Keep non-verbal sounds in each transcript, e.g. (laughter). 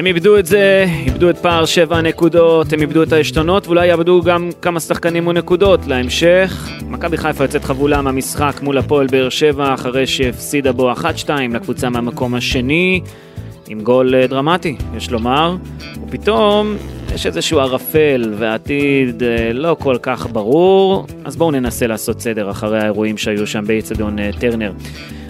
הם איבדו את זה, איבדו את פער שבע הנקודות, הם איבדו את העשתונות ואולי יאבדו גם כמה שחקנים ונקודות להמשך. מכבי חיפה יוצאת חבולה מהמשחק מול הפועל באר שבע אחרי שהפסידה בו 1-2 לקבוצה מהמקום השני עם גול אה, דרמטי, יש לומר, ופתאום יש איזשהו ערפל ועתיד אה, לא כל כך ברור, אז בואו ננסה לעשות סדר אחרי האירועים שהיו שם באיצטדיון אה, טרנר.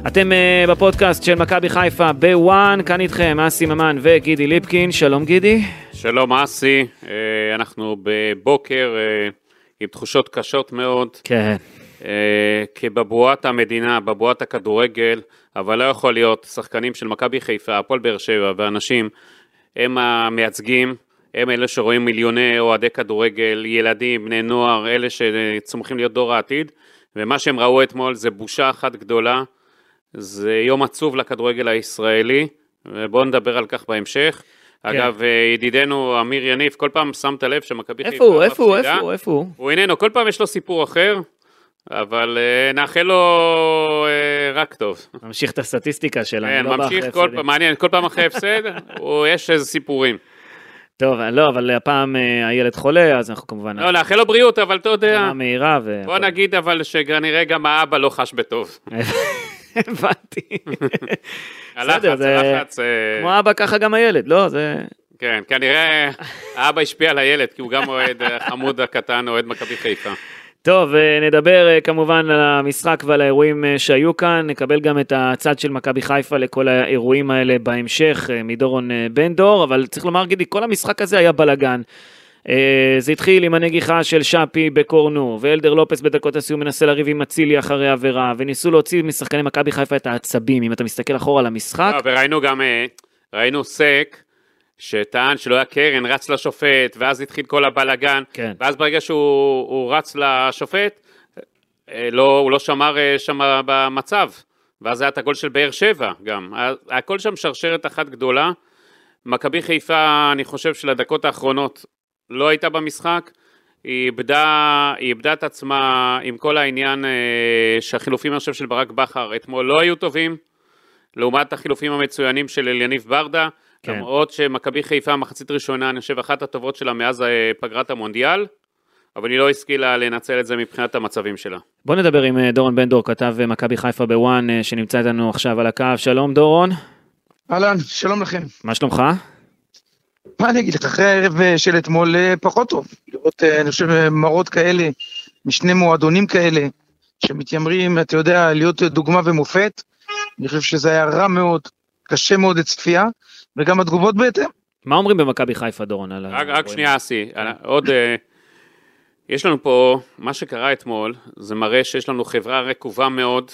אתם בפודקאסט של מכבי חיפה בוואן, כאן איתכם אסי ממן וגידי ליפקין, שלום גידי. שלום אסי, אנחנו בבוקר עם תחושות קשות מאוד. כן. כבבואת המדינה, בבואת הכדורגל, אבל לא יכול להיות שחקנים של מכבי חיפה, הפועל באר שבע ואנשים, הם המייצגים, הם אלה שרואים מיליוני אוהדי כדורגל, ילדים, בני נוער, אלה שצומחים להיות דור העתיד, ומה שהם ראו אתמול זה בושה אחת גדולה. זה יום עצוב לכדורגל הישראלי, ובואו נדבר על כך בהמשך. כן. אגב, ידידנו אמיר יניב, כל פעם שמת לב שמכבי חיפה... איפה הוא? איפה הוא? איפה הוא? איפה הוא? הוא איננו, כל פעם יש לו סיפור אחר, אבל uh, נאחל לו uh, רק טוב. ממשיך את הסטטיסטיקה שלנו, כן, לא ממשיך כל פעם, מעניין, כל פעם אחרי הפסד, (laughs) יש איזה סיפורים. טוב, לא, אבל הפעם הילד חולה, אז אנחנו כמובן... לא, נאחל לו בריאות, אבל אתה יודע... מהירה ו... בוא נגיד אבל שכנראה גם האבא לא חש בטוב. (laughs) הבנתי. הלחץ, הלחץ. אה, כמו אבא ככה גם הילד, לא? זה... כן, כנראה האבא השפיע על הילד, כי הוא גם אוהד אה, חמוד הקטן, אוהד מכבי חיפה. טוב, אה, נדבר כמובן על המשחק ועל האירועים שהיו כאן, נקבל גם את הצד של מכבי חיפה לכל האירועים האלה בהמשך מדורון בן דור, אבל צריך לומר, גידי, כל המשחק הזה היה בלאגן. אה, זה התחיל עם הנגיחה של שפי בקורנו, ואלדר לופס בדקות הסיום מנסה לריב עם אצילי אחרי עבירה, וניסו להוציא משחקני מכבי חיפה את העצבים, אם אתה מסתכל אחורה על המשחק. וראינו גם, אה, ראינו סק, שטען שלא היה קרן, רץ לשופט, ואז התחיל כל הבלגן, כן. ואז ברגע שהוא רץ לשופט, אה, לא, הוא לא שמר שם במצב, ואז היה את הגול של באר שבע גם. הכל שם שרשרת אחת גדולה. מכבי חיפה, אני חושב שלדקות האחרונות לא הייתה במשחק, היא איבדה, היא איבדה את עצמה עם כל העניין אה, שהחילופים, אני חושב, של ברק בכר אתמול לא היו טובים, לעומת החילופים המצוינים של אליניב ברדה, כן. למרות שמכבי חיפה מחצית ראשונה, אני חושב, אחת הטובות שלה מאז אה, פגרת המונדיאל, אבל היא לא השכילה לנצל את זה מבחינת המצבים שלה. בוא נדבר עם אה, דורון בן דור, כתב מכבי חיפה בוואן, שנמצא איתנו עכשיו על הקו. שלום דורון. אהלן, שלום לכם. מה שלומך? מה אני אגיד לך, אחרי הערב אה, של אתמול אה, פחות טוב. לראות, אה, אני חושב, מראות כאלה, משני מועדונים כאלה, שמתיימרים, אתה יודע, להיות דוגמה ומופת. אני חושב שזה היה רע מאוד, קשה מאוד לצפייה, וגם התגובות בהתאם. מה אומרים במכבי חיפה, דורון? רק, רק שנייה, אסי, עוד... יש לנו פה, מה שקרה אתמול, זה מראה שיש לנו חברה רקובה מאוד,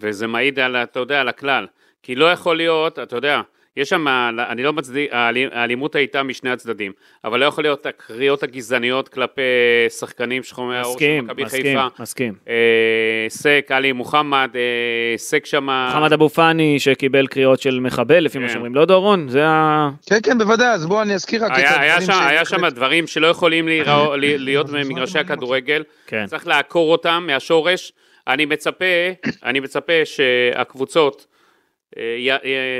וזה מעיד על, אתה יודע, על הכלל. כי לא יכול להיות, אתה יודע, יש שם, אני לא מצדיק, האלימות הייתה משני הצדדים, אבל לא יכול להיות הקריאות הגזעניות כלפי שחקנים שחומי האור של מכבי חיפה. מסכים, מסכים. אה, סק, עלי מוחמד, אה, סק שמה... מוחמד אבו פאני שקיבל קריאות של מחבל, לפי כן. מה שאומרים. לא דורון? זה ה... כן, כן, בוודאי, אז בוא אני אזכיר רק היה, את הדברים היה שם, היה שם דברים שלא יכולים להירא, להיות במגרשי הכדורגל. כן. צריך לעקור אותם מהשורש. אני מצפה, אני מצפה שהקבוצות...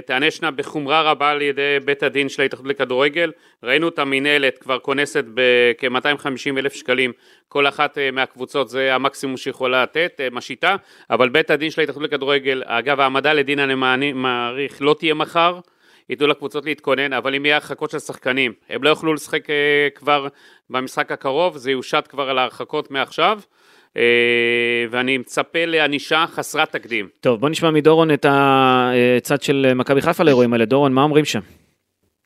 תענשנה בחומרה רבה על ידי בית הדין של ההתאחדות לכדורגל. ראינו את המינהלת כבר כונסת בכ-250 אלף שקלים, כל אחת אה, מהקבוצות זה המקסימום שיכולה לתת, אה, משיתה, אבל בית הדין של ההתאחדות לכדורגל, אגב העמדה לדין אני מעריך לא תהיה מחר, ייתנו לקבוצות להתכונן, אבל אם יהיה הרחקות של שחקנים, הם לא יוכלו לשחק אה, כבר במשחק הקרוב, זה יושת כבר על ההרחקות מעכשיו. אה, ואני מצפה לענישה חסרת תקדים. טוב, בוא נשמע מדורון את הצד של מכבי חיפה לאירועים האלה. דורון, מה אומרים שם?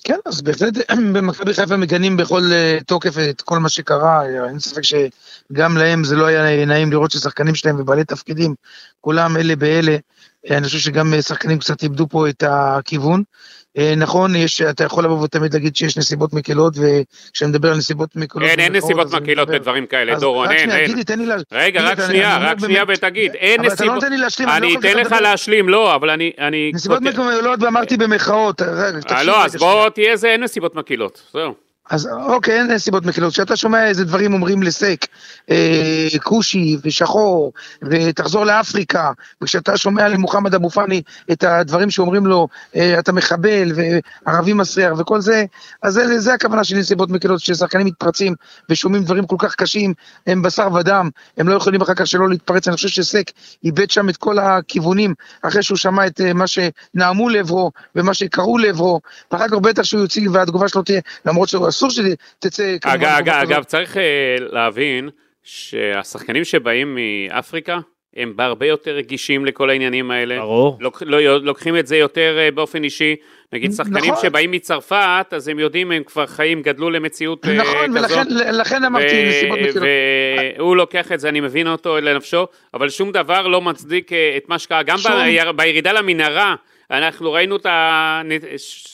כן, אז בהחלט (clears throat) במכבי חיפה מגנים בכל אה, תוקף את כל מה שקרה, אין ספק שגם להם זה לא היה נעים לראות ששחקנים שלהם ובעלי תפקידים, כולם אלה באלה, אני חושב שגם שחקנים קצת איבדו פה את הכיוון. אה, נכון, יש, אתה יכול לבוא ותמיד להגיד שיש נסיבות מקלות, וכשאני מדבר על נסיבות מקלות... אין, אין נסיבות מקלות בדברים כאלה, דורון, אין, אין. רגע, רק שנייה, רק שנייה ותגיד, אין נסיבות... אבל אתה לא נותן לי להשלים, אני לא אתן לך להשלים, לא, אבל אני... נסיבות מקלות, ואמרתי במחאות. אה, לא, אז בוא תהיה זה, אין נסיבות מקלות, זהו. אז אוקיי, אין סיבות מקילות. כשאתה שומע איזה דברים אומרים לסק, אה, כושי ושחור, ותחזור לאפריקה, וכשאתה שומע למוחמד אבו פאני את הדברים שאומרים לו, אה, אתה מחבל, וערבי מסריח וכל זה, אז זה, זה הכוונה של נסיבות מקילות, ששחקנים מתפרצים ושומעים דברים כל כך קשים, הם בשר ודם, הם לא יכולים אחר כך שלא להתפרץ. אני חושב שסק איבד שם את כל הכיוונים, אחרי שהוא שמע את אה, מה שנאמו לעברו, ומה שקראו לעברו, ואחר כך בטח שהוא יוציא, והתגובה שלו תהיה, למרות שהוא אסור שתצא... אגב, אגב, אגב, צריך uh, להבין שהשחקנים שבאים מאפריקה, הם בהרבה יותר רגישים לכל העניינים האלה. ברור. לוק, לא, לוקחים את זה יותר uh, באופן אישי. נגיד שחקנים נכון. שבאים מצרפת, אז הם יודעים, הם כבר חיים, גדלו למציאות uh, נכון, כזאת. נכון, ולכן אמרתי נסיבות מקלות. והוא לוקח את זה, אני מבין אותו לנפשו, אבל שום דבר לא מצדיק את מה שקרה. גם שום... בירידה למנהרה, אנחנו ראינו את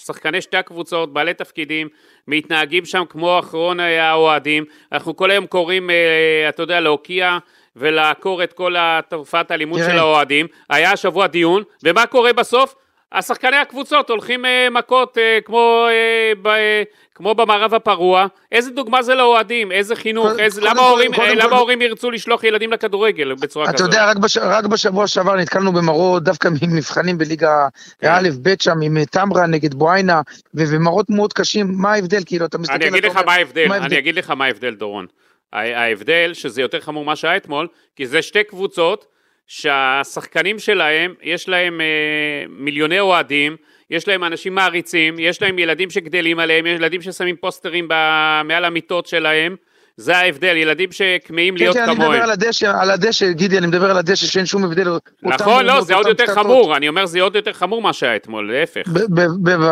שחקני שתי הקבוצות, בעלי תפקידים, מתנהגים שם כמו אחרון האוהדים. אנחנו כל היום קוראים, אה, אתה יודע, להוקיע ולעקור את כל תופעת האלימות של האוהדים. היה השבוע דיון, ומה קורה בסוף? השחקני הקבוצות הולכים אה, מכות אה, כמו, אה, ב, אה, כמו במערב הפרוע, איזה דוגמה זה לאוהדים, איזה חינוך, כל, איזה, למה, ההורים, אה, למה כל... ההורים ירצו לשלוח ילדים לכדורגל בצורה אתה כזאת? אתה יודע, רק, בש, רק בשבוע שעבר נתקלנו במראות דווקא ממבחנים בליגה כן. א', ב' שם, עם טמרה נגד בואיינה, ומראות מאוד קשים, מה ההבדל, כאילו, אתה מסתכל... אני אגיד לך מה ההבדל, אני אגיד לך מה ההבדל, דורון. ההבדל, שזה יותר חמור ממה שהיה אתמול, כי זה שתי קבוצות, שהשחקנים שלהם, יש להם אה, מיליוני אוהדים, יש להם אנשים מעריצים, יש להם ילדים שגדלים עליהם, יש ילדים ששמים פוסטרים מעל המיטות שלהם, זה ההבדל, ילדים שכמהים להיות כמוהם. כן, כן, אני מדבר על הדשא, על הדשא, גידי, אני מדבר על הדשא שאין שום הבדל. נכון, לא, זה עוד יותר חמור, אני אומר זה עוד יותר חמור מה שהיה אתמול, להפך.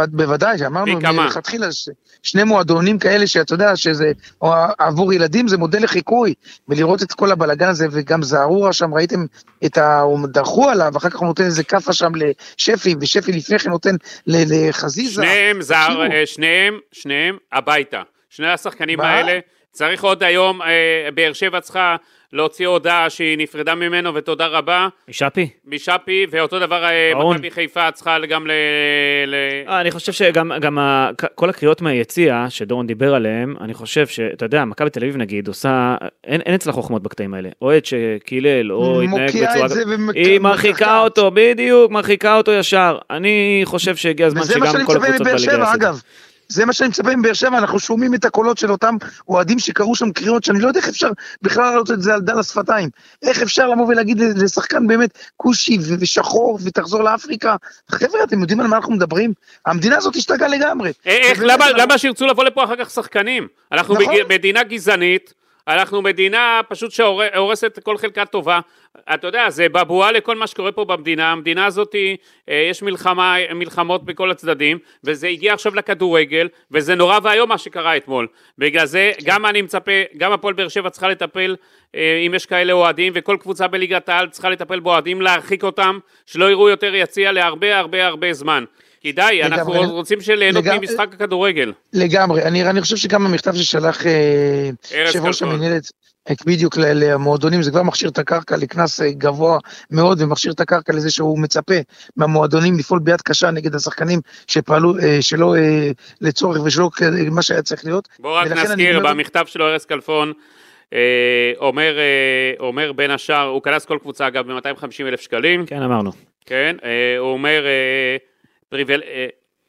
בוודאי, אמרנו מלכתחילה, שני מועדונים כאלה שאתה יודע שזה עבור ילדים זה מודל לחיקוי, ולראות את כל הבלגן הזה, וגם זערורה שם, ראיתם את ה... דרכו עליו, אחר כך הוא נותן איזה כאפה שם לשפי, ושפי לפני כן נותן לחזיזה. שניהם, שניהם, שניהם הביתה. שני השחקנים האלה. צריך עוד היום, אה, באר שבע צריכה להוציא הודעה שהיא נפרדה ממנו ותודה רבה. משאפי? משאפי, ואותו דבר אה, מכבי חיפה צריכה גם ל... ל... אה, אני חושב שגם גם ה, כל הקריאות מהיציע שדורון דיבר עליהן, אני חושב שאתה יודע, מכבי תל אביב נגיד עושה, אין, אין אצלה חוכמות בקטעים האלה. אוהד שקילל או התנהג בצורה... ומק... היא מרחיקה אותו, בדיוק, מרחיקה אותו ישר. אני חושב שהגיע הזמן שגם כל הקבוצות בליגה יעשו. זה מה שאני מצפה מבאר שבע, אנחנו שומעים את הקולות של אותם אוהדים שקראו שם קריאות שאני לא יודע איך אפשר בכלל לעלות את זה על דל השפתיים. איך אפשר לבוא ולהגיד לשחקן באמת כושי ושחור ותחזור לאפריקה? חבר'ה, אתם יודעים על מה אנחנו מדברים? המדינה הזאת השתגעה לגמרי. איך, למה, למה שירצו לבוא לפה אחר כך שחקנים? אנחנו נכון? מדינה גזענית. אנחנו מדינה פשוט שהורסת כל חלקה טובה. אתה יודע, זה בבואה לכל מה שקורה פה במדינה. המדינה הזאת, אה, יש מלחמה, מלחמות בכל הצדדים, וזה הגיע עכשיו לכדורגל, וזה נורא ואיום מה שקרה אתמול. בגלל זה, גם אני מצפה, גם הפועל באר שבע צריכה לטפל, אה, אם יש כאלה אוהדים, וכל קבוצה בליגת העל צריכה לטפל באוהדים, להרחיק אותם, שלא יראו יותר יציע להרבה הרבה הרבה זמן. כי די, אנחנו רוצים ליהנות ממשחק הכדורגל. לגמרי, אני, אני חושב שגם המכתב ששלח אה, יושב ראש המנהלת, בדיוק למועדונים, זה כבר מכשיר את הקרקע לקנס אה, גבוה מאוד, ומכשיר את הקרקע לזה שהוא מצפה מהמועדונים לפעול ביד קשה נגד השחקנים שפעלו אה, שלא לצורך ושלא מה שהיה צריך להיות. בוא רק נזכיר, במכתב שלו ארז כלפון, אומר, אומר בין השאר, הוא כנס כל קבוצה אגב ב-250 אלף שקלים. כן, אמרנו. כן, הוא אומר... פריבל... אה,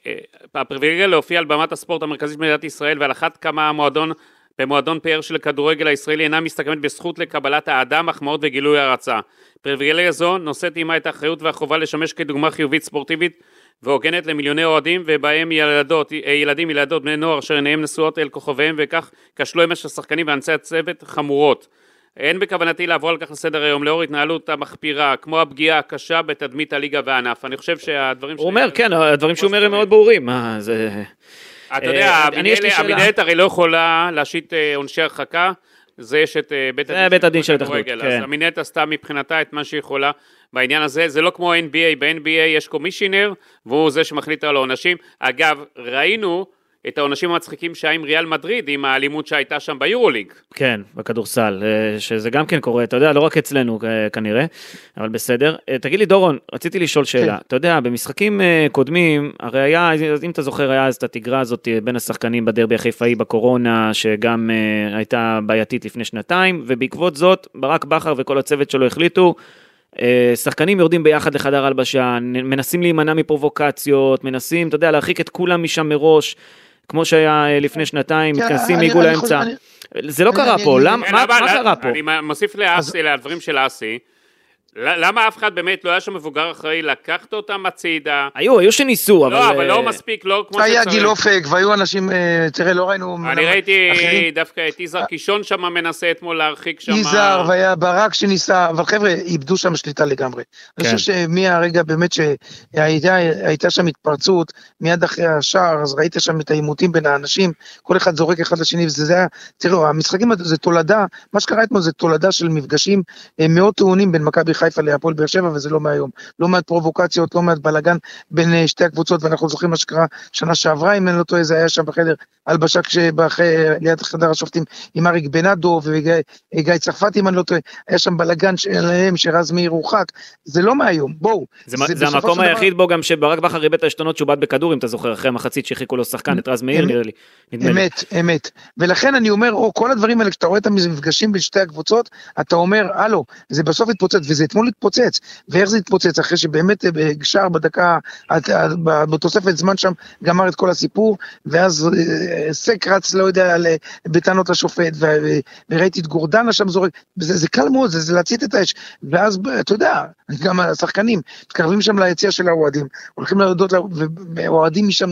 אה, הפריבילגיה להופיע על במת הספורט המרכזית במדינת ישראל ועל אחת כמה המועדון במועדון פאר של הכדורגל הישראלי אינה מסתכמת בזכות לקבלת האדם, מחמאות וגילוי הערצה. פריבילגיה זו נושאת עימה את האחריות והחובה לשמש כדוגמה חיובית ספורטיבית והוגנת למיליוני אוהדים ובהם ילדות, אה, ילדים, ילדות, בני נוער אשר עיניהם נשואות אל כוכביהם וכך כשלו אמש השחקנים ואנשי הצוות חמורות. אין בכוונתי לעבור על כך לסדר היום לאור התנהלות המחפירה, כמו הפגיעה הקשה בתדמית הליגה והענף. אני חושב שהדברים... הוא אומר, כן, הדברים שהוא אומר הם מאוד ברורים. זה... אתה יודע, אה, המנהלת הרי לא יכולה להשית אה, עונשי הרחקה. זה יש את בית הדין של התאחדות, כן. אז המנהלת עשתה מבחינתה את מה שהיא יכולה. בעניין הזה, זה לא כמו NBA, ב-NBA יש קומישיונר, והוא זה שמחליט על העונשים. אגב, ראינו את העונשים המצחיקים שהיה עם ריאל מדריד, עם האלימות שהייתה שם ביורוליג. כן, בכדורסל, אה, שזה גם כן קורה, אתה יודע, לא רק אצלנו אה, כנראה, אבל בסדר. אה, תגיד לי, דורון, רציתי לשאול שאלה. כן. אתה יודע, במשחקים קודמים, הרי היה, אם אתה זוכר, היה אז את התגרה הזאת בין השחקנים בדרבי החיפאי בקורונה, שגם הייתה בעייתית לפני שנתיים, ובעקבות זאת, ברק בכר וכל הצוות שלו החליטו, שחקנים יורדים ביחד לחדר הלבשה, מנסים להימנע מפרובוקציות, מנסים, אתה יודע, להרחיק את כולם משם מראש. כמו שהיה אה, לפני שנתיים, כן, מתכנסים מעיגול האמצע. זה לא קרה פה, מה קרה פה? אני מוסיף לאסי, לדברים של אסי. למה אף אחד באמת לא היה שם מבוגר אחראי לקחת אותם הצידה? היו, היו שניסו, אבל... לא, אבל לא מספיק, לא כמו שצריך. היה גיל אופק, והיו אנשים, אה, תראה, לא ראינו... אני ראיתי דווקא את יזהר קישון שם מנסה אתמול להרחיק שם... יזהר, והיה ברק שניסה, אבל חבר'ה, איבדו שם שליטה לגמרי. אני חושב כן. שמהרגע באמת שהייתה שם התפרצות, מיד אחרי השער, אז ראית שם את העימותים בין האנשים, כל אחד זורק אחד לשני, וזה היה... תראו, המשחקים זה תולדה, מה שקרה אתמול זה תולדה של מפגשים אה, מאוד טעונים בין מכבי חיפה להפועל באר שבע, וזה לא מהיום. לא מעט פרובוקציות, לא מעט בלאגן בין אה, שתי הקבוצות, ואנחנו זוכרים מה שקרה שנה שעברה, אם אני לא טועה, זה היה שם בחדר הלבשה, ליד חדר השופטים עם אריק בנאדו וגיא צרפתי, אם אני לא טועה, היה שם בלאגן שלהם, שרז מאיר הורחק, זה לא מהיום, בואו. זה, זה, זה המקום היחיד דבר... בו גם שברק בכר ריבד את העשתונות שהוא בעט בכדור, אם אתה זוכר, אחרי המחצית שהרחיקו לו שחקן, את רז מאיר, נראה לי. אמת, אמת. ולכן אני אומר, או כל הדברים האלה, כשאתה רואה את המפגשים בין שתי הקבוצות, אתה אומר, הלו, זה בסוף התפוצץ, וזה אתמול התפוצץ. ואיך זה התפוצץ? אחרי שבאמת אה, שער בדקה, בתוספת זמן שם, גמר את כל הסיפור, ואז אה, סק רץ, לא יודע, בטענות לשופט, וראיתי את גורדנה שם זורק, זה, זה קל מאוד, זה, זה להצית את האש. ואז, אתה יודע, גם השחקנים מתקרבים שם ליציע של האוהדים, הולכים להודות, ואוהדים משם,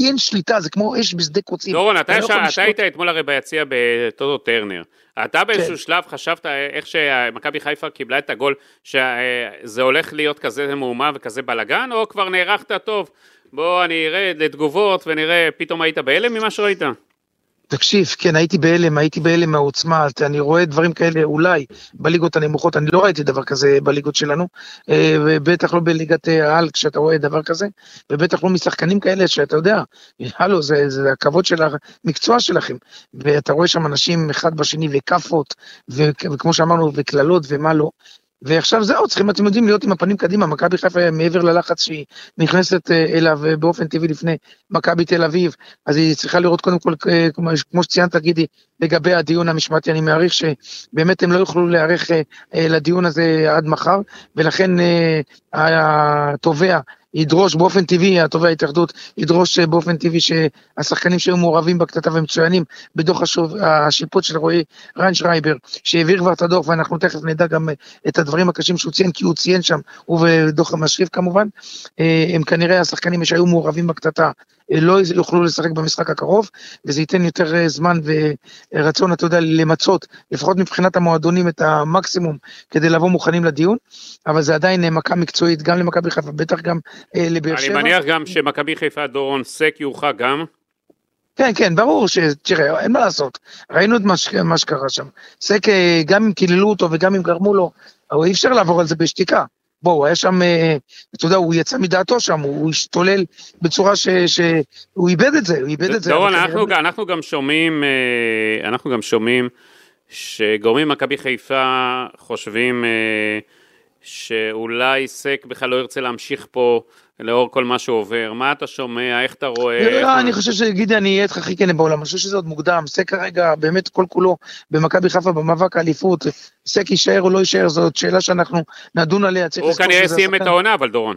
אין שליטה, זה כמו אש בשדה קוצים. דורון, אתה, לא אתה היית אתמול הרי ביציע בטודו טרנר. אתה באיזשהו כן. שלב חשבת איך שמכבי חיפה קיבלה את הגול, שזה הולך להיות כזה מהומה וכזה בלאגן, או כבר נערכת טוב? בוא אני ארד לתגובות ונראה, פתאום היית בהלם ממה שראית? תקשיב, כן, הייתי בהלם, הייתי בהלם מהעוצמה, אני רואה דברים כאלה אולי בליגות הנמוכות, אני לא ראיתי דבר כזה בליגות שלנו, אה, ובטח לא בליגת העל כשאתה רואה דבר כזה, ובטח לא משחקנים כאלה שאתה יודע, הלו, זה, זה הכבוד של המקצוע שלכם, ואתה רואה שם אנשים אחד בשני וכאפות, וכמו שאמרנו, וקללות ומה לא, ועכשיו זהו, צריכים, אתם יודעים, להיות עם הפנים קדימה, מכבי חיפה מעבר ללחץ שהיא נכנסת אה, אליו אה, באופן טבעי לפני מכבי תל אביב, אז היא צריכה לראות קודם כל, אה, כמו שציינת, גידי, לגבי הדיון המשמעתי, אני מעריך שבאמת הם לא יוכלו להיערך לדיון הזה עד מחר, ולכן התובע ידרוש באופן טבעי, התובע ההתאחדות ידרוש באופן טבעי שהשחקנים שהיו מעורבים בקטטה ומצוינים בדוח השיפוט של רועי ריינשרייבר, שהעביר כבר את הדוח ואנחנו תכף נדע גם את הדברים הקשים שהוא ציין, כי הוא ציין שם, הוא ודוח המשקיף כמובן, אה, הם כנראה השחקנים שהיו מעורבים בקטטה לא יוכלו לשחק במשחק הקרוב, וזה ייתן יותר אה, זמן ורצון, אתה יודע, למצות, לפחות מבחינת המועדונים, את המקסימום כדי לבוא מוכנים לדיון, אבל זה עדיין אה, מכה מקצועית גם למכבי חיפה, בטח גם אה, לבאר שבע. אני מניח גם שמכבי חיפה, דורון סק יורחק גם. כן, כן, ברור ש... תראה, אין מה לעשות. ראינו את מה, ש... מה שקרה שם. סק, גם אם קיללו אותו וגם אם גרמו לו, אי אפשר לעבור על זה בשתיקה. בוא, הוא היה שם, אה, אתה יודע, הוא יצא מדעתו שם, הוא השתולל בצורה ש... שהוא איבד את זה, הוא איבד את זה. דורון, אנחנו, אנחנו גם שומעים, אה, אנחנו גם שומעים שגורמים מכבי חיפה חושבים אה, שאולי סק בכלל לא ירצה להמשיך פה לאור כל מה שהוא עובר, מה אתה שומע, איך אתה רואה? לא, אני חושב שגידי, אני אהיה איתך הכי כן בעולם, אני חושב שזה עוד מוקדם, סק כרגע באמת כל כולו במכבי חיפה במאבק האליפות, סק יישאר או לא יישאר, זאת שאלה שאנחנו נדון עליה. הוא כנראה סיים את העונה, אבל דורון.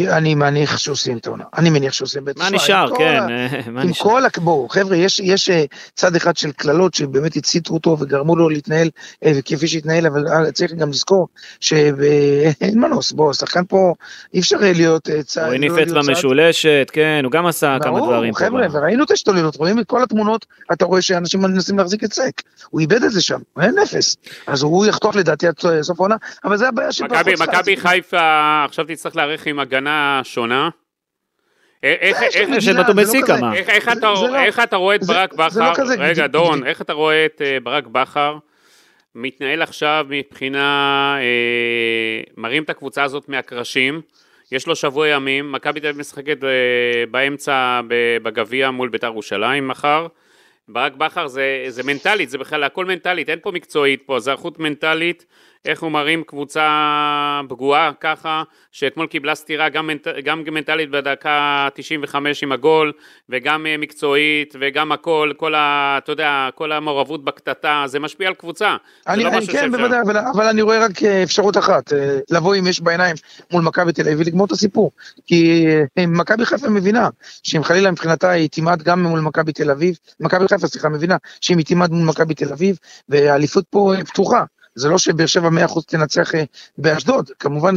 אני מניח שעושים את העונה, אני מניח שעושים בית מה נשאר, כן, (laughs) עם כל, בואו, חבר'ה, יש אה, צד אחד של קללות שבאמת הציתו אותו וגרמו לו להתנהל אה, כפי שהתנהל, אבל אה, צריך גם לזכור שאין מנוס, בואו, שחקן פה, אי אפשר להיות צד. הוא הניף אצבע משולשת, כן, הוא גם עשה כמה דברים. ברור, חבר'ה, וראינו את השתוללות, רואים את כל התמונות, אתה רואה שאנשים מנסים להחזיק את סק, הוא איבד את זה שם, אין אפס, אז הוא יחטוף לדעתי עד סוף העונה, אבל זה הבעיה של... מכבי חיפה עכשיו תצטרך להעריך עם הגנה הגנה שונה. איך אתה רואה את ברק בכר, רגע דורון, איך אתה רואה את ברק בכר? מתנהל עכשיו מבחינה, אה, מרים את הקבוצה הזאת מהקרשים, יש לו שבוע ימים, מכבי תל אביב משחקת אה, באמצע בגביע מול בית"ר ירושלים מחר, ברק בכר זה, זה מנטלית, זה בכלל הכל מנטלית, אין פה מקצועית פה, זה איכות מנטלית איך הוא מרים קבוצה פגועה ככה, שאתמול קיבלה סטירה גם, מנט, גם מנטלית בדקה 95 עם הגול, וגם אה, מקצועית, וגם הכל, כל ה... אתה יודע, כל המעורבות בקטטה, זה משפיע על קבוצה. אני, לא אני כן, בוודאי, אבל, אבל אני רואה רק אה, אפשרות אחת, אה, לבוא עם יש בעיניים מול מכבי תל אביב ולגמור את הסיפור. כי מכבי חיפה מבינה שאם חלילה מבחינתה היא תימד גם מול מכבי תל אביב, מכבי חיפה, סליחה, מבינה שאם היא תימד מול מכבי תל אביב, והאליפות פה פתוחה. זה לא שבאר שבע 100% תנצח אה, באשדוד, כמובן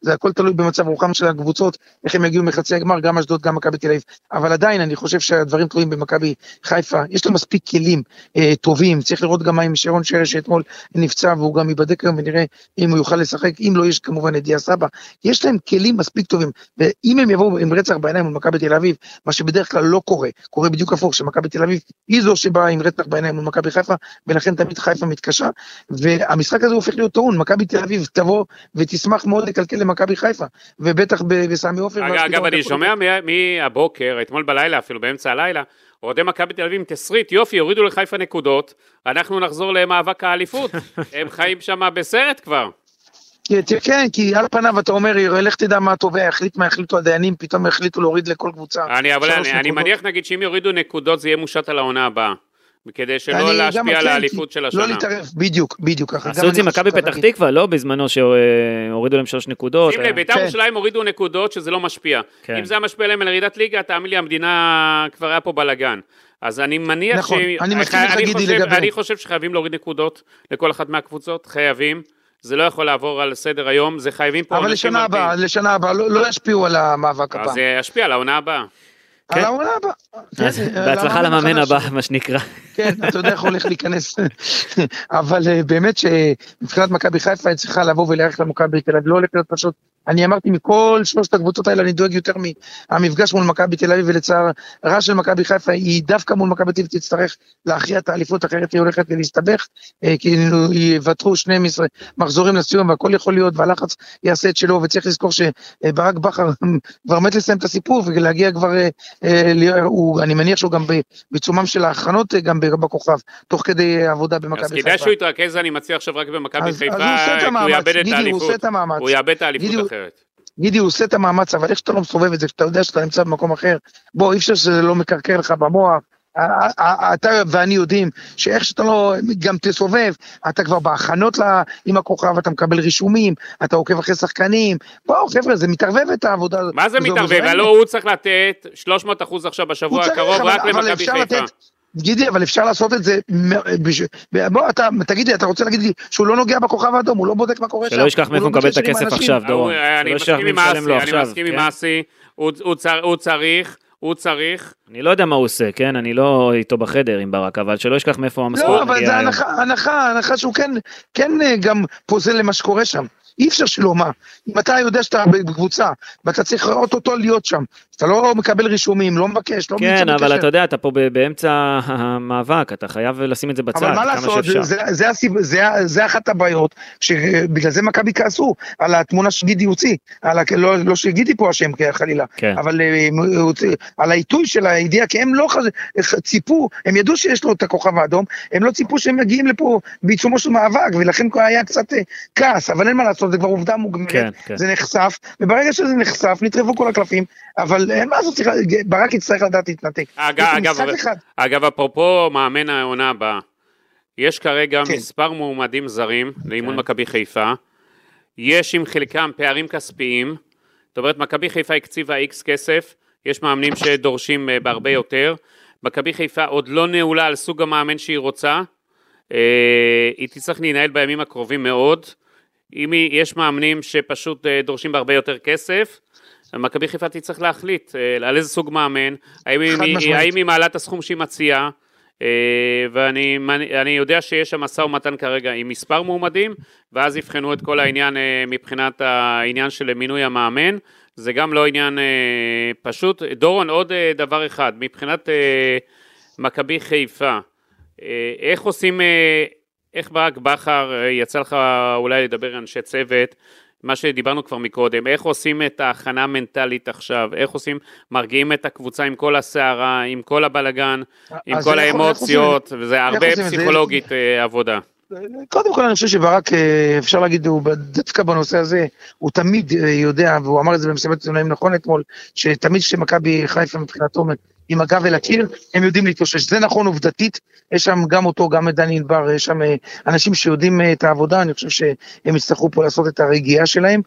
זה הכל תלוי במצב רוחם של הקבוצות, איך הם יגיעו מחצי הגמר, גם אשדוד, גם מכבי תל אביב, אבל עדיין אני חושב שהדברים תלויים במכבי חיפה, יש לו מספיק כלים אה, טובים, צריך לראות גם מה עם שרון שרש שאתמול נפצע והוא גם ייבדק היום ונראה אם הוא יוכל לשחק, אם לא יש כמובן את דיה סבא, יש להם כלים מספיק טובים, ואם הם יבואו עם רצח בעיניים מול מכבי תל אביב, מה שבדרך כלל לא קורה, קורה בדיוק הפוך, שמכבי תל אביב היא זו שבאה עם רצח בעיניים מול חיפה, ולכן תמיד חיפה מתקשה, והמשחק הזה הופך להיות טעון, מכבי תל אביב תבוא ותשמח מאוד לקלקל למכבי חיפה, ובטח בסמי עופר. אגב, אני שומע מהבוקר, אתמול בלילה אפילו, באמצע הלילה, אוהדי מכבי תל אביב עם תסריט, יופי, יורידו לחיפה נקודות, אנחנו נחזור למאבק האליפות. (laughs) הם חיים שם בסרט כבר. כן, כי על פניו אתה אומר, לך תדע מה התובע יחליט מה יחליטו הדיינים, פתאום יחליטו להוריד לכל קבוצה. אני, אבל אני, אני מניח נגיד שאם יורידו נקודות זה יהיה מושת על העונה הבאה. כדי שלא להשפיע על האליפות של לא השנה. לא להתערב, בדיוק, בדיוק ככה. עשו את זה עם מכבי פתח תקווה, לא? בזמנו שהורידו להם שלוש נקודות. שים לב, בית"ר כן. ירושלים הורידו נקודות שזה לא משפיע. כן. אם זה היה משפיע עליהם על ירידת ליגה, תאמין לי, המדינה כבר היה פה בלאגן. אז אני מניח נכון, ש... אני מסכים לך, גידי, לגבי... אני חושב שחייבים להוריד נקודות לכל אחת מהקבוצות, חייבים. זה לא יכול לעבור על סדר היום, זה חייבים פה... אבל לשנה הבאה, לשנה הבאה, לא, לא ישפיעו על המאבק הבא. אז זה ישפיע על העונה הבאה. על העונה הבאה. בהצלחה למאמן הבא, מה שנקרא. כן, אתה יודע איך הולך להיכנס. (laughs) אבל אה, באמת שמבחינת מכבי חיפה היא צריכה לבוא ולהיערך למכבי תל אביב, לא הולך להיות פשוט אני אמרתי מכל שלושת הקבוצות האלה אני דואג יותר מהמפגש מול מכבי תל אביב ולצער רע של מכבי חיפה היא דווקא מול מכבי תל אביב תצטרך להכריע את האליפות אחרת היא הולכת להסתבך אה, כי יוותרו 12 מחזורים לסיום והכל יכול להיות והלחץ יעשה את שלו וצריך לזכור שברק בכר (laughs) כבר מת לסיים את הסיפור ולהגיע כבר, אה, אה, הוא, אני מניח שהוא גם בעיצומם של ההכנות גם בכוכב תוך כדי עבודה במכבי חיפה. אז כדאי שהוא יתרכז אני מציע עכשיו רק במכבי חיפה כי הוא יאבד את האליפות. הוא יאבד את האליפות אחרת. גידי, הוא עושה את המאמץ, אבל איך שאתה לא מסובב את זה, כשאתה יודע שאתה נמצא במקום אחר, בוא, אי אפשר שזה לא מקרקר לך במוח. אתה ואני יודעים שאיך שאתה לא גם תסובב, אתה כבר בהכנות לה, עם הכוכב, אתה מקבל רישומים, אתה עוקב אחרי שחקנים, בואו חבר'ה, זה מתערבב את העבודה הזאת. מה זה מתערבב? הלא הוא צריך לתת 300 אחוז עכשיו בשבוע הקרוב רק למכבי חיפה. גידי, אבל אפשר לעשות את זה, בוא, אתה, תגיד לי, אתה רוצה להגיד לי שהוא לא נוגע בכוכב האדום, הוא לא בודק מה קורה שם. שלא ישכח מאיפה הוא מקבל את הכסף עכשיו, דורון. אני מסכים עם אסי, אני מסכים עם אסי, הוא צריך... הוא צריך... אני לא יודע מה הוא עושה, כן? אני לא איתו בחדר עם ברק, אבל שלא ישכח מאיפה המשכורת מגיעה היום. לא, אבל זה הנחה, הנחה, הנחה שהוא כן, כן אה, גם פוזל למה שקורה שם. אי אפשר שלא, מה? אם אתה יודע שאתה בקבוצה, ואתה צריך אוטוטו להיות שם, אתה לא מקבל רישומים, לא מבקש, לא כן, אבל אתה יודע, אתה פה באמצע המאבק, אתה חייב לשים את זה בצד, כמה שאפשר. אבל מה לעשות, זה, זה, זה, זה, זה אחת הבעיות, שבגלל זה מכבי כעסו על התמונה שגידי הוציא, על, לא, לא שגידי פה אשם חלילה, כן. אבל אה, על העיתוי של הידיעה, כי הם לא ציפו, הם ידעו שיש לו את הכוכב האדום, הם לא ציפו שהם מגיעים לפה בעיצומו של מאבק, ולכן היה קצת אה, כעס, אבל אין מה לעשות. לעשות, זה כבר עובדה מוגמרת, כן, כן. זה נחשף, וברגע שזה נחשף, נטרפו כל הקלפים, אבל אין מה לעשות, ברק יצטרך לדעת להתנתק. אגב, אגב, אגב, אפרופו מאמן העונה הבאה, יש כרגע כן. מספר מועמדים זרים לאימון כן. מכבי חיפה, יש עם חלקם פערים כספיים, זאת אומרת, מכבי חיפה הקציבה איקס כסף, יש מאמנים שדורשים אה, בהרבה יותר, מכבי חיפה עוד לא נעולה על סוג המאמן שהיא רוצה, אה, היא תצטרך להינהל בימים הקרובים מאוד, אם יש מאמנים שפשוט אה, דורשים בהרבה יותר כסף, מכבי חיפה תצטרך להחליט אה, על איזה סוג מאמן, האם היא, האם היא מעלה את הסכום שהיא מציעה, אה, ואני יודע שיש שם משא ומתן כרגע עם מספר מועמדים, ואז יבחנו את כל העניין מבחינת העניין של מינוי המאמן, זה גם לא עניין פשוט. דורון, עוד דבר אחד, מבחינת מכבי חיפה, איך עושים איך ברק בכר, יצא לך אולי לדבר עם אנשי צוות, מה שדיברנו כבר מקודם, איך עושים את ההכנה המנטלית עכשיו, איך עושים, מרגיעים את הקבוצה עם כל הסערה, עם כל הבלגן, עם כל האמוציות, וזה הרבה פסיכולוגית זה... עבודה. קודם כל אני חושב שברק, אה, אפשר להגיד, הוא דווקא בנושא הזה, הוא תמיד אה, יודע, והוא אמר את זה במסיבת עיתונאים נכון אתמול, שתמיד כשמכבי חיפה מבחינתו עם הגב אל הקיר, הם יודעים להתאושש. זה נכון עובדתית, יש שם גם אותו, גם את דני ענבר, יש שם אה, אנשים שיודעים את העבודה, אני חושב שהם יצטרכו פה לעשות את הרגיעה שלהם.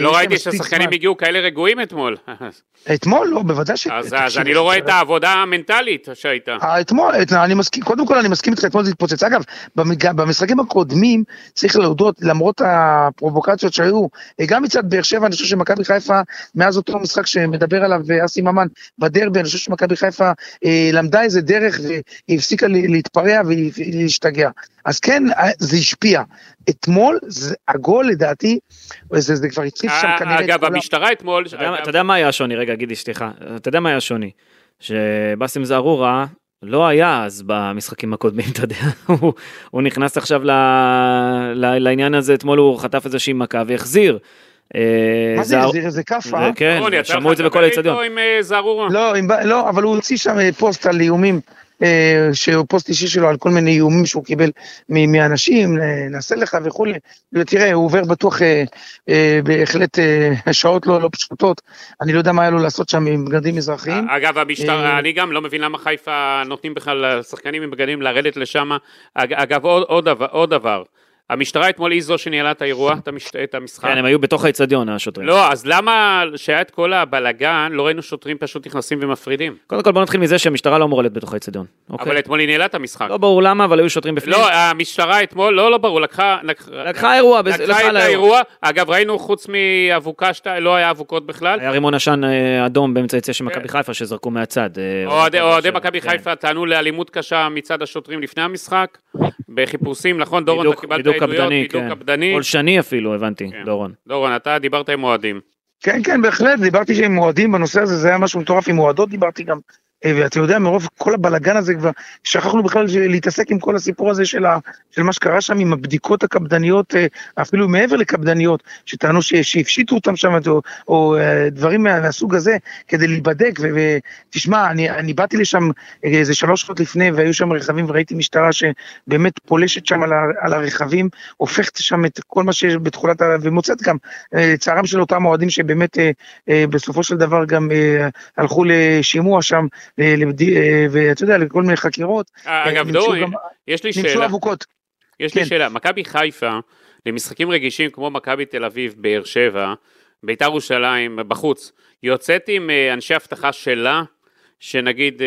לא ראיתי שהשחקנים הגיעו כאלה רגועים אתמול. (laughs) אתמול? לא, בוודאי ש... אז, אז אני לא רואה את העבודה המנטלית שהייתה. אתמול, אני מסכים, קודם כל אני מסכים איתך, אתמול זה התפוצץ. אגב, במשחקים הקודמים, צריך להודות, למרות הפרובוקציות שהיו, גם מצד באר שבע, אני חושב שמכבי חיפה, מאז אותו משחק שמדבר עליו אסי ממן בדרבי, אני חושב שמכבי חיפה אה, למדה איזה דרך והיא הפסיקה להתפרע ולהשתגע. אז כן, אה, זה השפיע. אתמול, זה, הגול לדעתי, זה, זה כבר הציף שם אה, כנראה... אגב, המשטרה אתמול... אתה יודע מה היה השוני? רגע, גידי, סליחה. אתה יודע מה היה השוני? שבאסם זערורה לא היה אז במשחקים הקודמים, (laughs) אתה יודע, הוא, הוא נכנס עכשיו ל, ל, לעניין הזה, אתמול הוא חטף איזושהי מכה והחזיר. אה, מה זה החזיר איזה כאפה? כן, שמעו את זה בכל האצטדיון. לא, לא, אבל הוא הוציא שם פוסט על איומים. אה, שהוא פוסט אישי שלו על כל מיני איומים שהוא קיבל מאנשים, נעשה לך וכולי. ותראה, הוא עובר בטוח אה, אה, בהחלט שעות לא, לא פשוטות. אני לא יודע מה היה לו לעשות שם עם בגדים מזרחיים. אגב, המשטרה, אני גם לא מבין למה חיפה נותנים בכלל לשחקנים עם בגדים לרדת לשם. אגב, עוד דבר. המשטרה אתמול היא זו שניהלה את האירוע, את המשחק. כן, הם היו בתוך האיצטדיון, השוטרים. לא, אז למה שהיה את כל הבלגן, לא ראינו שוטרים פשוט נכנסים ומפרידים? קודם כל בוא נתחיל מזה שהמשטרה לא אמורה להיות בתוך האיצטדיון. אוקיי? אבל אתמול היא ניהלה את המשחק. לא ברור למה, אבל היו שוטרים בפנים. לא, המשטרה אתמול, לא, לא ברור, לקחה... לקחה אירוע. לקחה את האירוע. אגב, ראינו חוץ מאבוקה, לא היה אבוקות בכלל. היה רימון עשן אה, אדום באמצע יציאה של מכבי כן. חיפה שזרקו מהצד. אה, אוהדי מכבי כן. חיפה טענו לאלימות קשה מצד השוטרים לפני המשחק. בחיפושים, נכון, דורון, אתה קיבלת בידוק קפדני. פולשני אפילו, הבנתי, כן. דורון. דורון, אתה דיברת עם אוהדים. כן, כן, בהחלט, דיברתי עם אוהדים בנושא הזה, זה היה משהו מטורף, עם אוהדות דיברתי גם. אה, ואתה יודע, מרוב כל הבלגן הזה כבר, שכחנו בכלל להתעסק עם כל הסיפור הזה של, ה, של מה שקרה שם עם הבדיקות הקפדניות, אה, אפילו מעבר לקפדניות, שטענו שהפשיטו אותם שם, או, או אה, דברים מהסוג הזה, כדי להיבדק, ותשמע, אני, אני באתי לשם איזה שלוש שעות לפני, והיו שם רכבים, וראיתי משטרה שבאמת פולשת שם על, על הרכבים, הופכת שם את כל מה שיש בתכולת, ומוצאת גם צערם של אותם אוהדים שבאמת בסופו של דבר גם הלכו לשימוע שם, ואתה יודע, לכל מיני חקירות. אה, אגב, דור, יש לי שאלה. אבוקות. יש לי כן. שאלה, מכבי חיפה, למשחקים רגישים כמו מכבי תל אביב, באר שבע, ביתר ירושלים, בחוץ, יוצאת עם אה, אנשי אבטחה שלה, שנגיד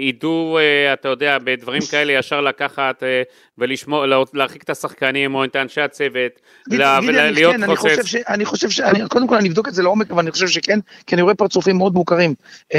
ידעו, אתה יודע, בדברים כאלה ישר לקחת ולשמור, להרחיק את השחקנים או את אנשי הצוות, להיות כן, חוצץ. אני חושב ש... קודם כל אני אבדוק את זה לעומק, אבל אני חושב שכן, כי אני רואה פרצופים מאוד מוכרים.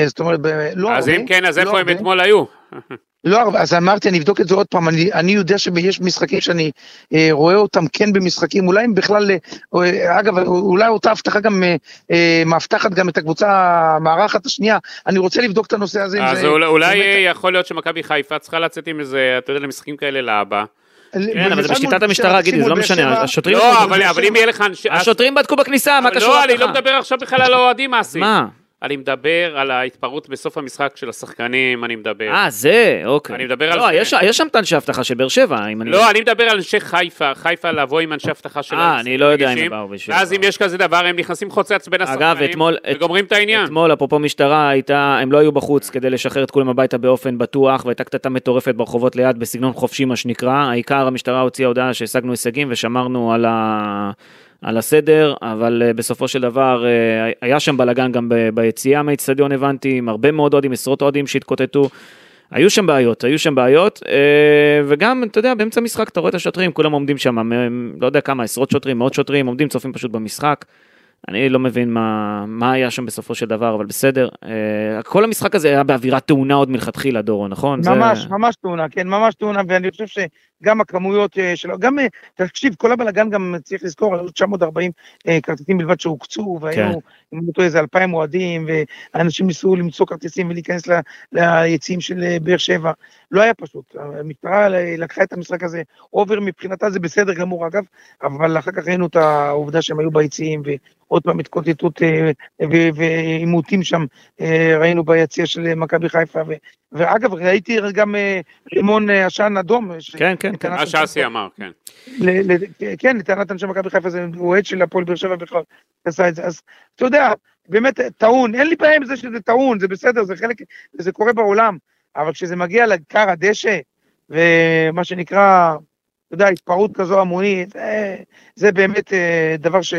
זאת אומרת, לא הרבה. אז אם כן, אז איפה לא הם אתמול היו? (laughs) לא, אז אמרתי, אני אבדוק את זה עוד פעם, אני, אני יודע שיש משחקים שאני אה, רואה אותם כן במשחקים, אולי הם בכלל, אה, אגב, אולי אותה הבטחה גם אה, אה, מאבטחת גם את הקבוצה המארחת השנייה, אני רוצה לבדוק את הנושא הזה. אז זה, אולי, אולי באמת... יכול להיות שמכבי חיפה צריכה לצאת עם איזה, אתה יודע, למשחקים כאלה להבא. כן, אבל זה בשיטת המשטרה, גידי, זה לא משנה, השוטרים... לא, אבל אם יהיה לך... השוטרים בדקו בכניסה, מה קשור? לא, אני לא מדבר עכשיו בכלל על האוהדים, אסי. מה? אני מדבר על ההתפרעות בסוף המשחק של השחקנים, אני מדבר. אה, זה, אוקיי. אני מדבר לא, על יש, יש שם את אנשי אבטחה של באר שבע, אם אני... לא, אני מדבר על אנשי חיפה, חיפה לבוא עם אנשי אבטחה של... אה, אני לא יודע אם הם באו בשביל... ואז אם יש כזה דבר, הם נכנסים חוצץ בין השחקנים, וגומרים את העניין. אתמול, אפרופו משטרה, הייתה, הם לא היו בחוץ כדי לשחרר את כולם הביתה באופן בטוח, והייתה קטטה מטורפת ברחובות ליד, בסגנון חופשי מה שנקרא. העיקר, המשטרה הוציאה הודעה שהשגנו הישגים ושמרנו על ה... על הסדר, אבל uh, בסופו של דבר uh, היה שם בלאגן גם ביציאה מהאיצטדיון הבנתי, עם הרבה מאוד אוהדים, עשרות אוהדים שהתקוטטו. היו שם בעיות, היו שם בעיות, uh, וגם, אתה יודע, באמצע המשחק אתה רואה את השוטרים, כולם עומדים שם, לא יודע כמה, עשרות שוטרים, מאות שוטרים, עומדים, צופים פשוט במשחק. אני לא מבין מה, מה היה שם בסופו של דבר, אבל בסדר. אה, כל המשחק הזה היה באווירת תאונה עוד מלכתחילה, דורו, נכון? ממש, זה... ממש תאונה, כן, ממש תאונה, ואני חושב שגם הכמויות אה, שלו, גם, אה, תקשיב, כל הבלאגן גם צריך לזכור, היו 940 אה, כרטיסים בלבד שהוקצו, והיו, כן. אם לא איזה 2,000 אוהדים, ואנשים ניסו למצוא כרטיסים ולהיכנס ל, ליציעים של באר שבע. לא היה פשוט, המשטרה לקחה את המשחק הזה, אובר מבחינתה זה בסדר גמור אגב, אבל אחר כך ראינו את העובדה שהם היו ביציעים, עוד פעם התקוטטות אה, ועימותים שם אה, ראינו ביציע של מכבי חיפה. ואגב, ראיתי גם אה, רימון עשן אדום. כן, כן, כן. מה שאסי אמר, כן. כן, לטענת אנשי מכבי חיפה זה אוהד של הפועל באר שבע בכלל, עשה את זה. אז אתה יודע, באמת טעון, אין לי בעיה עם זה שזה טעון, זה בסדר, זה חלק, זה קורה בעולם, אבל כשזה מגיע לכר הדשא, ומה שנקרא, אתה יודע, התפרעות כזו המונית, זה, זה באמת דבר ש...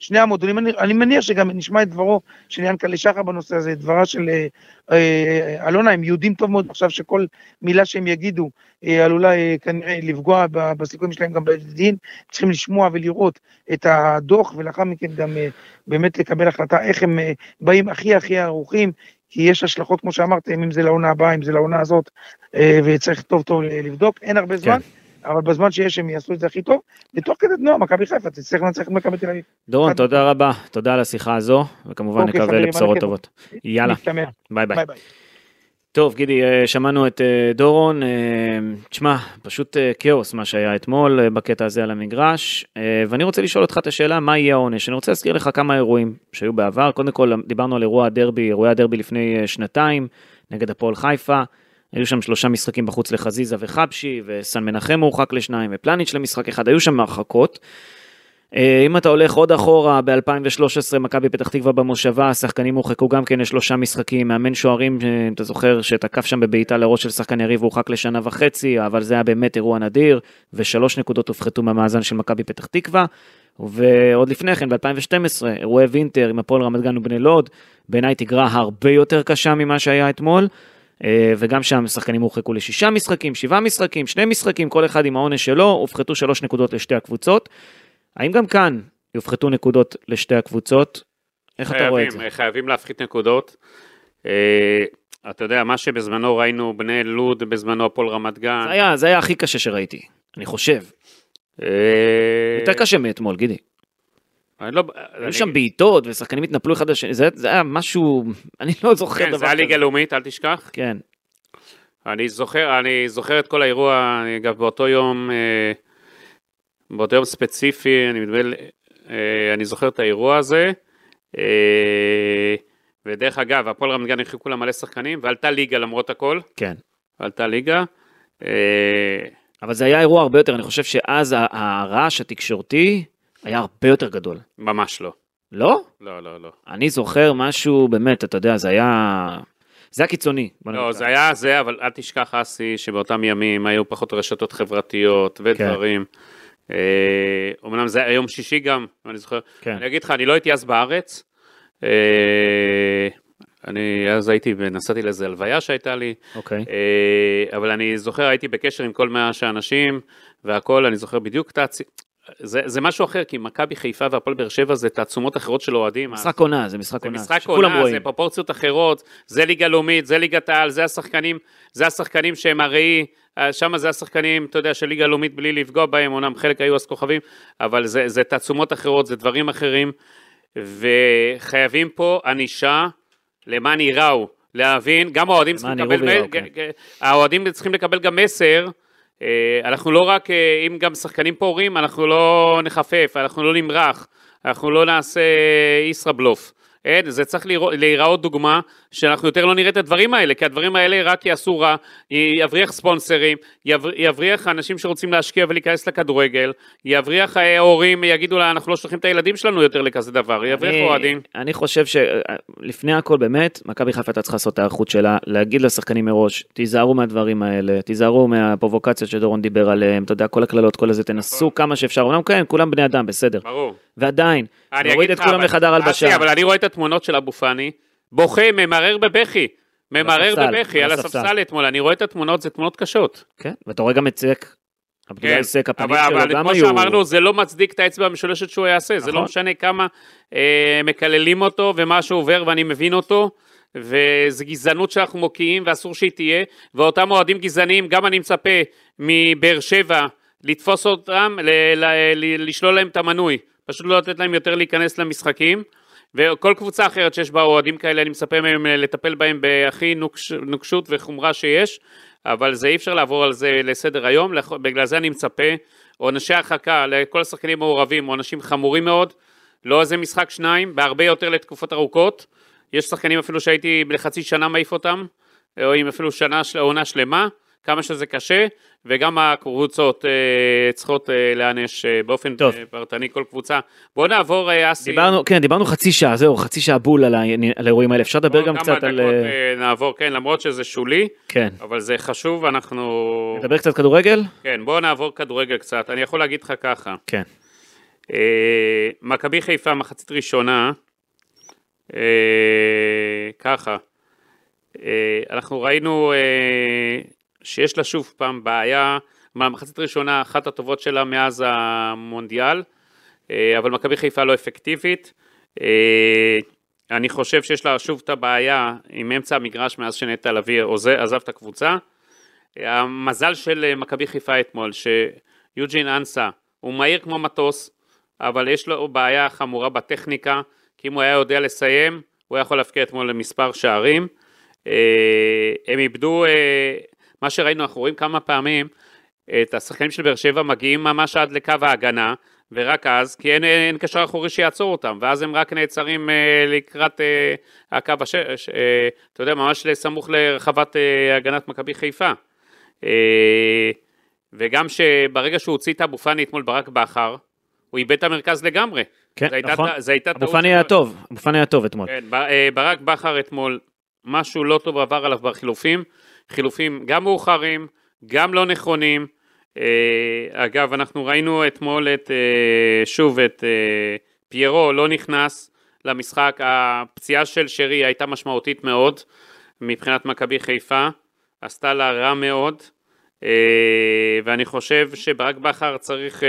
שני המועדונים, אני, אני מניח שגם נשמע את דברו של ינקלה שחר בנושא הזה, את דברה של אה, אה, אלונה, הם יהודים טוב מאוד עכשיו שכל מילה שהם יגידו אה, עלולה אה, כנראה לפגוע בסיכויים שלהם גם בדין, צריכים לשמוע ולראות את הדוח ולאחר מכן גם אה, באמת לקבל החלטה איך הם אה, באים הכי הכי ערוכים, כי יש השלכות כמו שאמרתם, אם זה לעונה הבאה, אם זה לעונה הזאת, אה, וצריך טוב טוב לבדוק, אין הרבה זמן. כן. אבל בזמן שיש הם יעשו את זה הכי טוב, ותוך כדי תנועה מכבי חיפה תצטרך לנצח את מכבי תל אביב. דורון, תודה רבה, תודה על השיחה הזו, וכמובן אוקיי, נקווה לבשורות טובות. יאללה, ביי ביי. טוב, גידי, אה, שמענו את אה, דורון, אה, תשמע, פשוט כאוס מה שהיה אתמול בקטע הזה על המגרש, ואני רוצה לשאול אותך את השאלה, מה יהיה העונש? אני רוצה להזכיר לך כמה אירועים שהיו בעבר, קודם כל דיברנו על אירוע הדרבי, אירועי הדרבי לפני שנתיים, נגד הפועל חיפה, היו שם שלושה משחקים בחוץ לחזיזה וחבשי, וסן מנחם הורחק לשניים, ופלניץ' למשחק אחד, היו שם הרחקות. אה, אם אתה הולך עוד אחורה, ב-2013 מכבי פתח תקווה במושבה, השחקנים הורחקו גם כן לשלושה משחקים, מאמן שוערים, אה, אתה זוכר, שתקף שם בבעיטה לראש של שחקן יריב, הורחק לשנה וחצי, אבל זה היה באמת אירוע נדיר, ושלוש נקודות הופחתו מהמאזן של מכבי פתח תקווה. ועוד לפני כן, ב-2012, אירועי וינטר עם הפועל רמת גן ובני לוד, בעיניי תגרה הרבה יותר קשה ממה שהיה אתמול. אה, וגם שם שחקנים הורחקו לשישה משחקים, שבעה משחקים, שני משחקים, כל אחד עם העונש שלו, הופחתו שלוש נקודות לשתי הקבוצות. האם גם כאן יופחתו נקודות לשתי הקבוצות? איך חייבים, אתה רואה את זה? חייבים להפחית נקודות. אה, אתה יודע, מה שבזמנו ראינו, בני לוד, בזמנו הפועל רמת גן. זה היה, זה היה הכי קשה שראיתי, אני חושב. אה, יותר קשה מאתמול, גידי. לא, היו שם בעיטות ושחקנים התנפלו אחד לשני, זה, זה היה משהו, אני לא זוכר כן, דבר כזה. זה היה ליגה לאומית, אל תשכח. כן. אני זוכר, אני זוכר את כל האירוע, אגב באותו יום, אה, באותו יום ספציפי, אני מדבר, אה, אני זוכר את האירוע הזה, אה, ודרך אגב, הפועל רמת גן הרחיקו לה מלא שחקנים, ועלתה ליגה למרות הכל. כן. עלתה ליגה. אבל זה היה אירוע הרבה יותר, אני חושב שאז הרעש התקשורתי, היה הרבה יותר גדול. ממש לא. לא? לא, לא, לא. אני זוכר משהו, באמת, אתה יודע, זה היה... זה היה קיצוני. לא, זה היה זה, אבל אל תשכח, אסי, שבאותם ימים היו פחות רשתות חברתיות ודברים. כן. אה, אומנם זה היה יום שישי גם, אני זוכר. כן. אני אגיד לך, אני לא הייתי אז בארץ. אה, אני אז הייתי ונסעתי לאיזה הלוויה שהייתה לי. אוקיי. אה, אבל אני זוכר, הייתי בקשר עם כל מאה שאנשים, והכל, אני זוכר בדיוק את הצ... זה, זה משהו אחר, כי מכבי חיפה והפועל באר שבע זה תעצומות אחרות של אוהדים. משחק עונה, זה משחק עונה. זה משחק עונה, זה פרופורציות אחרות, זה ליגה לאומית, זה ליגת העל, זה השחקנים, זה השחקנים שהם הראי, אה, שם זה השחקנים, אתה יודע, של ליגה לאומית בלי לפגוע בהם, אומנם חלק היו אז כוכבים, אבל זה, זה תעצומות אחרות, זה דברים אחרים, וחייבים פה ענישה למען ייראו, להבין, גם האוהדים צריכים לקבל, כן. האוהדים צריכים לקבל גם מסר, אה, אנחנו לא רק, אה, אם גם שחקנים פה הורים, אנחנו לא נחפף, אנחנו לא נמרח, אנחנו לא נעשה ישראבלוף. אין, זה צריך להיראות דוגמה שאנחנו יותר לא נראה את הדברים האלה, כי הדברים האלה רק יעשו רע, יבריח ספונסרים, יבריח אנשים שרוצים להשקיע ולהיכנס לכדורגל, יבריח אה, הורים, יגידו לה, אנחנו לא שולחים את הילדים שלנו יותר לכזה דבר, יבריח אוהדים. אני חושב שלפני הכל באמת, מכבי חיפה הייתה צריכה לעשות את ההיערכות שלה, להגיד לשחקנים מראש, תיזהרו מהדברים האלה, תיזהרו מהפרובוקציות שדורון דיבר עליהן, אתה יודע, כל הקללות, כל הזה, תנסו נכון. כמה שאפשר, אומנם כן, כולם בני אדם, בסדר. ברור. ועדיין, נוריד את כולם לחדר הלבשה. אבל אני רואה את התמונות של אבו פאני, בוכה, ממרר בבכי. ממרר בבכי על הספסל אתמול, אני רואה את התמונות, זה תמונות קשות. כן, ואתה רואה גם את צק עבדולאי כן, סק, הפנים אבל, שלו אבל גם כמו היו... שאמרנו, זה לא מצדיק את האצבע המשולשת שהוא יעשה, זה לא נכון. משנה כמה אה, מקללים אותו ומה שהוא עובר ואני מבין אותו, וזו גזענות שאנחנו מוקיעים ואסור שהיא תהיה, ואותם אוהדים גזעניים, גם אני מצפה מבאר שבע לתפוס אותם, ל- ל- ל- לשלול להם את המנוי, פשוט לא לתת להם יותר להיכנס למשחקים. וכל קבוצה אחרת שיש בה אוהדים כאלה, אני מצפה מהם לטפל בהם בהכי נוקש, נוקשות וחומרה שיש, אבל זה אי אפשר לעבור על זה לסדר היום, בגלל זה אני מצפה, עונשי הרחקה לכל השחקנים מעורבים, עונשים חמורים מאוד, לא איזה משחק שניים, בהרבה יותר לתקופות ארוכות, יש שחקנים אפילו שהייתי לחצי שנה מעיף אותם, או אם אפילו שנה, עונה שלמה, כמה שזה קשה, וגם הקבוצות אה, צריכות אה, להיענש אה, באופן טוב. אה, פרטני כל קבוצה. בואו נעבור, אה, אסי. דיברנו, כן, דיברנו חצי שעה, זהו, חצי שעה בול על, העני- על האירועים האלה. אפשר לדבר גם קצת על... דקות, אה, אה, נעבור, כן, למרות שזה שולי, כן. אבל זה חשוב, אנחנו... נדבר קצת כדורגל? כן, בואו נעבור כדורגל קצת. אני יכול להגיד לך ככה, כן. אה, מכבי חיפה מחצית ראשונה, אה, ככה, אה, אנחנו ראינו אה, שיש לה שוב פעם בעיה, מהמחצית ראשונה אחת הטובות שלה מאז המונדיאל, אה, אבל מכבי חיפה לא אפקטיבית. אה, אני חושב שיש לה שוב את הבעיה עם אמצע המגרש מאז שנטע לביא עזב את הקבוצה. המזל של אה, מכבי חיפה אתמול, שיוג'ין אנסה הוא מהיר כמו מטוס, אבל יש לו בעיה חמורה בטכניקה, כי אם הוא היה יודע לסיים, הוא היה יכול להפקיע אתמול למספר שערים. אה, הם איבדו, אה, מה שראינו, אנחנו רואים כמה פעמים, את השחקנים של באר שבע מגיעים ממש עד לקו ההגנה, ורק אז, כי אין, אין קשר אחורי שיעצור אותם, ואז הם רק נעצרים אה, לקראת אה, הקו, הש... ש- אה, אתה יודע, ממש סמוך לרחבת אה, הגנת מכבי חיפה. אה, וגם שברגע שהוא הוציא את אבו פאני אתמול ברק בכר, הוא איבד את המרכז לגמרי. כן, הייתה, נכון. זו הייתה אבו טעות פאני של- היה טוב, אבו פאני היה טוב אתמול. כן, אה, ברק בכר אתמול, משהו לא טוב עבר עליו בחילופים, חילופים גם מאוחרים, גם לא נכונים. אה, אגב, אנחנו ראינו אתמול את, אה, שוב את אה, פיירו לא נכנס למשחק, הפציעה של שרי הייתה משמעותית מאוד מבחינת מכבי חיפה, עשתה לה רע מאוד, ואני חושב שברק בכר צריך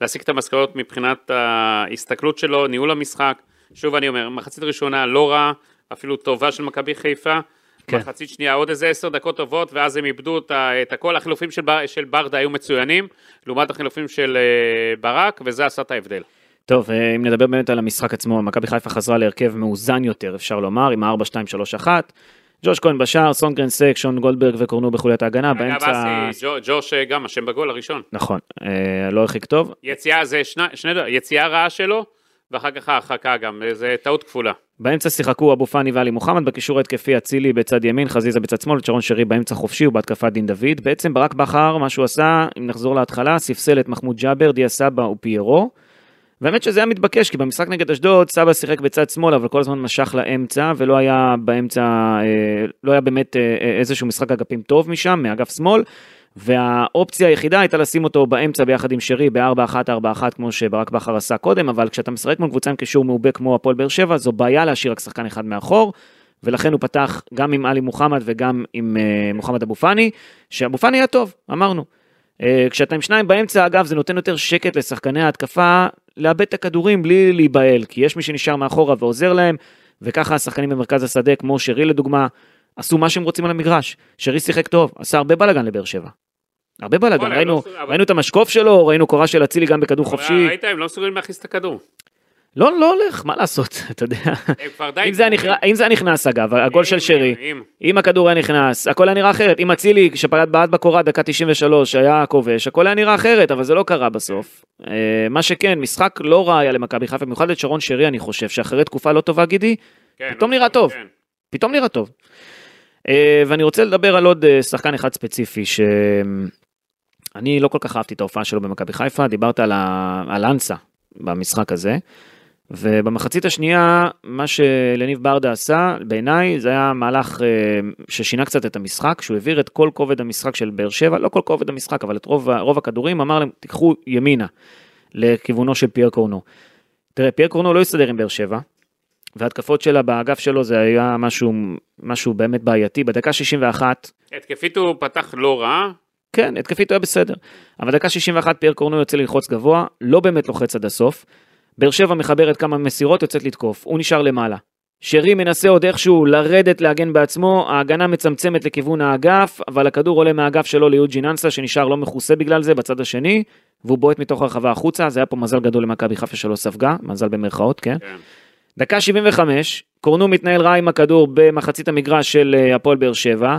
להסיק את המסקנות מבחינת ההסתכלות שלו, ניהול המשחק. שוב אני אומר, מחצית ראשונה לא רע, אפילו טובה של מכבי חיפה. כן. מחצית שנייה עוד איזה עשר דקות טובות, ואז הם איבדו את, את הכל. החילופים של, בר- של ברדה היו מצוינים, לעומת החילופים של אה, ברק, וזה עשה את ההבדל. טוב, אה, אם נדבר באמת על המשחק עצמו, מכבי חיפה חזרה להרכב מאוזן יותר, אפשר לומר, עם ה-4-2-3-1. ג'וש כהן בשער, סונגרן סק, שון גולדברג וקורנו בחוליית ההגנה, אגב, באמצע... אסי, ג'ו- ג'וש אה, גם אשם בגול הראשון. נכון, אה, לא הרחיק טוב. יציאה זה שני, שני, יציאה רעה שלו, ואחר כך ההרחקה גם, זה טעות כפולה. באמצע שיחקו אבו פאני ואלי מוחמד, בקישור ההתקפי אצילי בצד ימין, חזיזה בצד שמאל, צ'רון שרי באמצע חופשי ובהתקפה דין דוד. בעצם ברק בכר, מה שהוא עשה, אם נחזור להתחלה, ספסל את מחמוד ג'אבר, דיה סבא ופיירו. והאמת שזה היה מתבקש, כי במשחק נגד אשדוד, סבא שיחק בצד שמאל, אבל כל הזמן משך לאמצע, ולא היה באמצע, אה, לא היה באמת אה, אה, איזשהו משחק אגפים טוב משם, מאגף שמאל. והאופציה היחידה הייתה לשים אותו באמצע ביחד עם שרי ב-4-1-4-1 כמו שברק בכר עשה קודם, אבל כשאתה משחק מול קבוצה עם קישור מעובה כמו הפועל באר שבע, זו בעיה להשאיר רק שחקן אחד מאחור, ולכן הוא פתח גם עם עלי מוחמד וגם עם uh, מוחמד אבו פאני, שאבו פאני היה טוב, אמרנו. Uh, כשאתה עם שניים באמצע, אגב, זה נותן יותר שקט לשחקני ההתקפה לאבד את הכדורים בלי להיבהל, כי יש מי שנשאר מאחורה ועוזר להם, וככה השחקנים במרכז השדה, כמו שרי לדוגמה, עשו מה שהם רוצים על המגרש. שרי שיחק טוב, עשה הרבה בלאגן לבאר שבע. הרבה בלאגן, ראינו, לא עשו- אבל- ראינו את המשקוף שלו, ראינו קורה של אצילי גם בכדור חופשי. ראית, הם לא מסוגלים להכניס את הכדור. לא, לא הולך, מה לעשות, (laughs) אתה יודע. אם זה היה נכנס- אם זה היה נכנס אגב, הגול של שרי, אם- הכדור היה נכנס, הכל היה נראה אחרת. אם אצילי, שפלט בעט בקורה דקה 93, היה כובש, הכל היה נראה אחרת, אבל זה לא קרה בסוף. אה, מה שכן, משחק לא רע היה למכבי חיפה, במיוחד את שרון שרי, אני חושב, שאחרי תקופה לא טובה, גידי, כן, פתאום הוא- נראה טוב. כן. פתאום נראה טוב. ואני רוצה לדבר על עוד אה, שחקן אחד ספציפי, שאני לא כל כך אהבתי את ההופעה שלו במכבי חיפה, דיברת על, ה... על אנסה במשחק הזה, ובמחצית השנייה, מה שלניב ברדה עשה, בעיניי זה היה מהלך אה, ששינה קצת את המשחק, שהוא העביר את כל כובד המשחק של באר שבע, לא כל כובד המשחק, אבל את רוב, רוב הכדורים, אמר להם, תיקחו ימינה, לכיוונו של פייר קורנו. תראה, פייר קורנו לא הסתדר עם באר שבע, והתקפות שלה באגף שלו זה היה משהו, משהו באמת בעייתי. בדקה 61, התקפית הוא פתח לא רע, כן, התקפית הוא היה בסדר. אבל דקה 61 פייר קורנו יוצא ללחוץ גבוה, לא באמת לוחץ עד הסוף. באר שבע מחברת כמה מסירות, יוצאת לתקוף, הוא נשאר למעלה. שרי מנסה עוד איכשהו לרדת להגן בעצמו, ההגנה מצמצמת לכיוון האגף, אבל הכדור עולה מהאגף שלו ליוג'י ננסה שנשאר לא מכוסה בגלל זה בצד השני, והוא בועט מתוך הרחבה החוצה, זה היה פה מזל גדול למכבי חיפה שלא ספגה, מזל במרכאות, כן? כן. דקה 75, קורנו מתנהל רע עם הכדור במחצית המגרש של אה, הפועל באר שבע,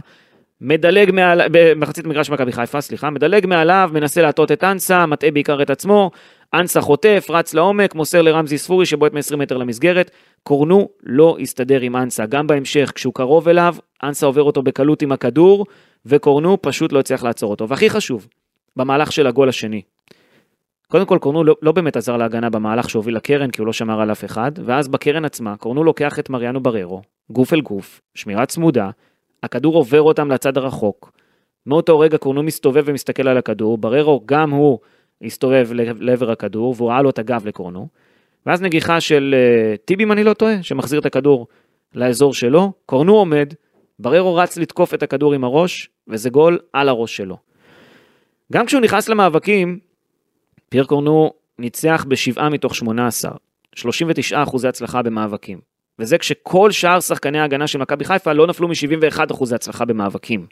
מדלג מעל, במחצית מגרש מכבי חיפה, סליחה, מדלג מעליו, מנסה להטות את אנסה, מטעה בעיקר את עצמו, אנסה חוטף, רץ לעומק, מוסר לרמזי ספורי שבועט מ-20 מטר למסגרת. קורנו לא הסתדר עם אנסה, גם בהמשך, כשהוא קרוב אליו, אנסה עובר אותו בקלות עם הכדור, וקורנו פשוט לא הצליח לעצור אותו. והכי חשוב, במהלך של הגול השני. קודם כל קורנו לא, לא באמת עזר להגנה במהלך שהוביל לקרן כי הוא לא שמר על אף אחד, ואז בקרן עצמה קורנו לוקח את מריאנו בררו, גוף אל גוף, שמירה צמודה, הכדור עובר אותם לצד הרחוק. מאותו רגע קורנו מסתובב ומסתכל על הכדור, בררו גם הוא הסתובב לעבר הכדור והוא ראה לו את הגב לקורנו. ואז נגיחה של uh, טיבי, אם אני לא טועה, שמחזיר את הכדור לאזור שלו, קורנו עומד, בררו רץ לתקוף את הכדור עם הראש, וזה גול על הראש שלו. גם כשהוא נכנס למאבקים, פייר קורנו ניצח בשבעה מתוך 18, 39 אחוזי הצלחה במאבקים. וזה כשכל שאר שחקני ההגנה של מכבי חיפה לא נפלו מ-71 אחוזי הצלחה במאבקים.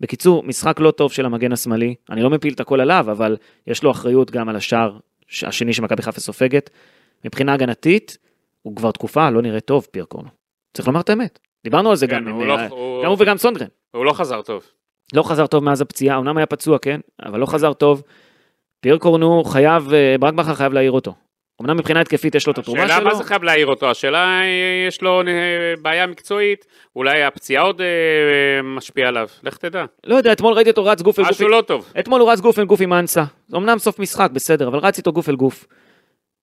בקיצור, משחק לא טוב של המגן השמאלי, אני לא מפיל את הכל עליו, אבל יש לו אחריות גם על השער השני שמכבי חיפה סופגת. מבחינה הגנתית, הוא כבר תקופה לא נראה טוב, פייר קורנו. צריך לומר את האמת. דיברנו על זה כן, גם, הוא לא, הוא... גם הוא וגם סונגרן. הוא לא חזר טוב. לא חזר טוב מאז הפציעה, אמנם היה פצוע, כן, אבל לא חזר טוב. פייר קורנו חייב, אה, ברק בכר חייב להעיר אותו. אמנם מבחינה התקפית יש לו את התרומה שלו. השאלה מה זה חייב להעיר אותו, השאלה יש לו אה, בעיה מקצועית, אולי הפציעה עוד אה, משפיעה עליו, לך תדע. לא יודע, אתמול ראיתי אותו רץ גוף אל גוף. משהו לא טוב. אתמול הוא רץ גוף אל גוף עם אנסה. אמנם סוף משחק, בסדר, אבל רץ איתו גוף אל גוף.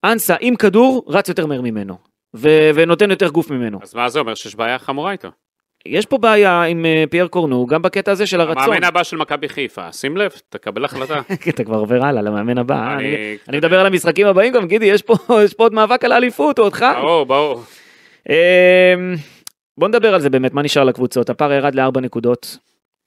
אנסה עם כדור רץ יותר מהר ממנו, ונותן יותר גוף ממנו. אז מה זה אומר? שיש בעיה חמורה איתו. יש פה בעיה עם אה, פייר קורנו, גם בקטע הזה של הרצון. המאמן הבא של מכבי חיפה, שים לב, תקבל החלטה. (laughs) אתה כבר עובר הלאה למאמן הבא. אני מדבר על המשחקים הבאים גם, גידי, יש פה (laughs) עוד מאבק על האליפות, עוד חם. ברור, ברור. אמ, בוא נדבר על זה באמת, מה נשאר לקבוצות? הפער ירד לארבע נקודות.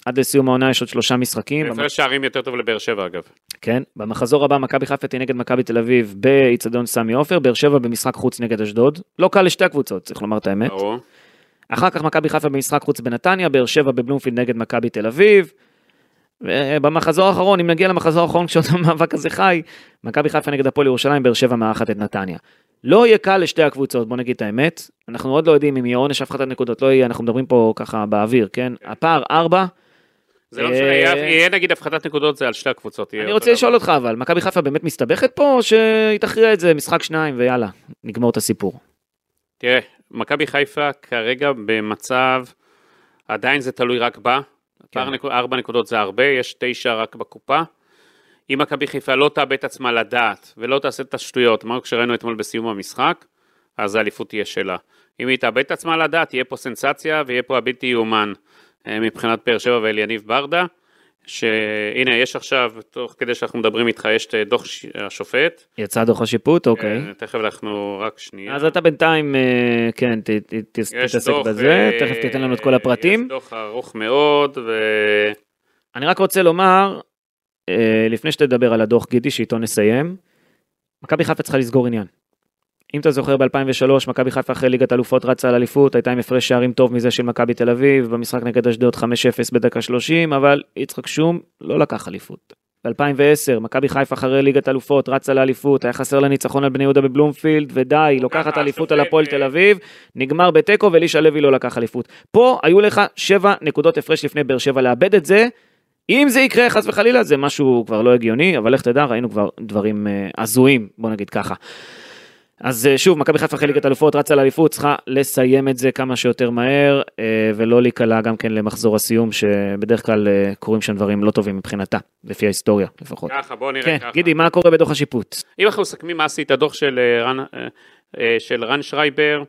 עד לסיום העונה יש עוד שלושה משחקים. הפרש שערים יותר טוב לבאר שבע אגב. כן, במחזור הבא מכבי חיפה תהיה נגד מכבי תל אביב באיצטדיון סמי עופר, באר שבע במשחק חוץ נגד אשדוד. לא קל לשתי הקבוצות, צריך לומר את האמת. ברור. אחר כך מכבי חיפה במשחק חוץ בנתניה, באר שבע בבלומפילד נגד מכבי תל אביב. במחזור האחרון, אם נגיע למחזור האחרון כשאותו המאבק הזה חי, מכבי חיפה נגד הפועל ירושלים, באר שבע מארחת את נתניה. לא יהיה קל לשתי הקבוצות, בוא נגיד את האמת. אנחנו עוד לא יודעים אם יהיה עונש הפחתת נקודות, לא יהיה, אנחנו מדברים פה ככה באוויר, כן? הפער ארבע. זה לא משנה, יהיה נגיד הפחתת נקודות זה על שתי הקבוצות. אני רוצה לשאול אותך אבל, מכבי חיפה באמת מסתבכת פה, או שהיא תכריע את זה משחק שניים ויאללה, נגמור את הסיפור? תראה, מכבי חיפה כרגע במצב, עדיין זה תלוי רק בה, כן. ארבע נקודות זה הרבה, יש תשע רק בקופה. אם מכבי חיפה לא תאבד את עצמה לדעת ולא תעשה את השטויות, מה שראינו אתמול בסיום המשחק, אז האליפות תהיה שלה. אם היא תאבד את עצמה לדעת, תהיה פה סנסציה ויהיה פה הבלתי יאומן אה, מבחינת באר שבע ואליניב ברדה. שהנה יש עכשיו, תוך כדי שאנחנו מדברים איתך, יש את דוח השופט. יצא דוח השיפוט, אוקיי. כן, תכף אנחנו רק שנייה. אז אתה בינתיים, אה, כן, תתעסק בזה, אה, תכף תיתן לנו את כל הפרטים. יש דוח ארוך מאוד, ו... אני רק רוצה לומר, אה, לפני שתדבר על הדוח גידי, שאיתו נסיים, מכבי חיפה צריכה לסגור עניין. אם אתה זוכר ב-2003, מכבי חיפה אחרי ליגת אלופות רצה על אליפות, הייתה עם הפרש שערים טוב מזה של מכבי תל אביב, במשחק נגד אשדוד 5-0 בדקה 30, אבל יצחק שום לא לקח אליפות. ב-2010, מכבי חיפה אחרי ליגת אלופות רצה לאליפות, היה חסר לה ניצחון על בני יהודה בבלומפילד, ודי, לוקחת אליפות על הפועל תל אביב, נגמר בתיקו ואלישע לוי לא לקח אליפות. פה היו לך 7 נקודות הפרש לפני באר שבע לאבד את זה, אם זה יקרה חס וחלילה זה משהו כבר לא הגיוני, אבל לך תדע, ראינו כבר דברים אה, הזויים, בוא נגיד ככה. אז אה, שוב, מכבי חיפה אחרי ליגת אלופות רצה לאליפות, צריכה לסיים את זה כמה שיותר מהר, אה, ולא להיקלע גם כן למחזור הסיום, שבדרך כלל אה, קורים שם דברים לא טובים מבחינתה, לפי ההיסטוריה לפחות. ככה, בוא נראה כן, ככה. גידי, מה קורה בדוח השיפוט? אם אנחנו מסכמים מה עשית הדוח של רן, של רן שרייבר,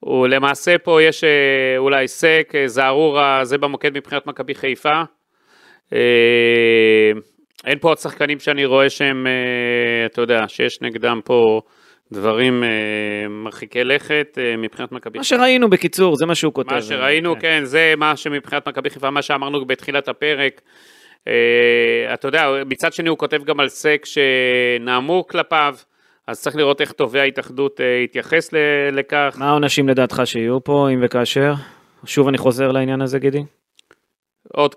הוא למעשה פה יש אולי סק, זערורה, זה במוקד מבחינת מכבי חיפה. אין פה עוד שחקנים שאני רואה שהם, אתה יודע, שיש נגדם פה... דברים אה, מרחיקי לכת אה, מבחינת מכבי חיפה. מה שראינו בקיצור, זה מה שהוא כותב. מה שראינו, כן, כן זה מה שמבחינת מכבי חיפה, מה שאמרנו בתחילת הפרק. אתה יודע, מצד שני הוא כותב גם על סק שנאמו כלפיו. אז צריך לראות איך תובע ההתאחדות יתייחס לכך. מה העונשים לדעתך שיהיו פה, אם וכאשר? שוב אני חוזר לעניין הזה, גידי. עוד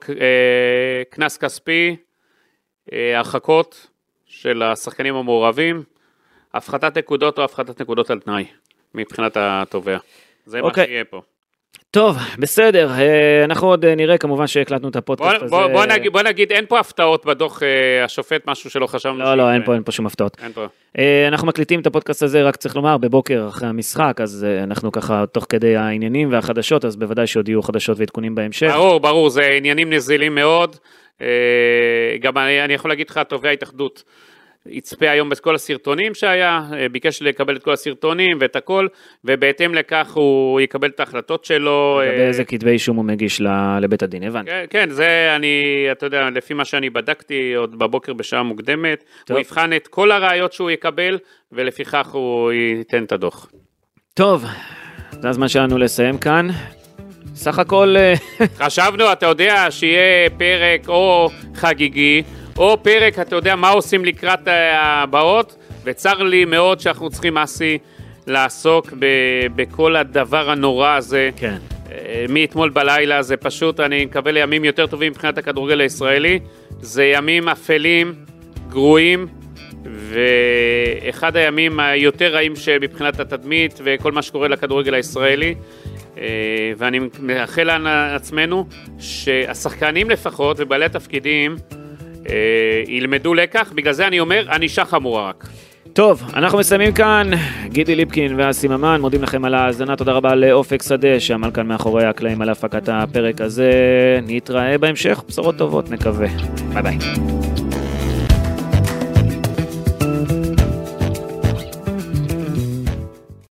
קנס כספי, הרחקות של השחקנים המעורבים, הפחתת נקודות או הפחתת נקודות על תנאי, מבחינת התובע. זה okay. מה אוקיי. שיהיה פה. טוב, בסדר, אה, אנחנו עוד אה, נראה כמובן שהקלטנו את הפודקאסט בוא, הזה. בוא, בוא, נגיד, בוא נגיד, אין פה הפתעות בדוח אה, השופט, משהו שלא חשבנו. לא, לא, אין פה, אין פה שום הפתעות. אין פה. אנחנו מקליטים את הפודקאסט הזה, רק צריך לומר, בבוקר אחרי המשחק, אז אנחנו ככה תוך כדי העניינים והחדשות, אז בוודאי שעוד יהיו חדשות ועדכונים בהמשך. ברור, ברור, זה עניינים נזילים מאוד. גם אני, אני יכול להגיד לך, תובע התאחדות. יצפה היום בכל הסרטונים שהיה, אה, ביקש לקבל את כל הסרטונים ואת הכל, ובהתאם לכך הוא יקבל את ההחלטות שלו. לגבי אה, איזה כתבי אישום הוא מגיש לבית הדין, הבנתי. כן, כן, זה אני, אתה יודע, לפי מה שאני בדקתי עוד בבוקר בשעה מוקדמת, טוב. הוא יבחן את כל הראיות שהוא יקבל, ולפיכך הוא ייתן את הדוח. טוב, זה הזמן שלנו לסיים כאן. סך הכל... אה, (laughs) חשבנו, אתה יודע, שיהיה פרק או חגיגי, או פרק, אתה יודע, מה עושים לקראת הבאות, וצר לי מאוד שאנחנו צריכים, אסי, לעסוק ב- בכל הדבר הנורא הזה. כן. אה, מאתמול בלילה, זה פשוט, אני מקווה לימים יותר טובים מבחינת הכדורגל הישראלי. זה ימים אפלים, גרועים, ואחד הימים היותר רעים מבחינת התדמית וכל מה שקורה לכדורגל הישראלי. אה, ואני מאחל לעצמנו שהשחקנים לפחות ובעלי התפקידים אה, ילמדו לקח, בגלל זה אני אומר, ענישה חמורה רק. טוב, אנחנו מסיימים כאן, גידי ליפקין ואסי ממן, מודים לכם על ההאזנה, תודה רבה לאופק שדה שעמל כאן מאחורי הקלעים על הפקת הפרק הזה, נתראה בהמשך, בשורות טובות נקווה, ביי ביי.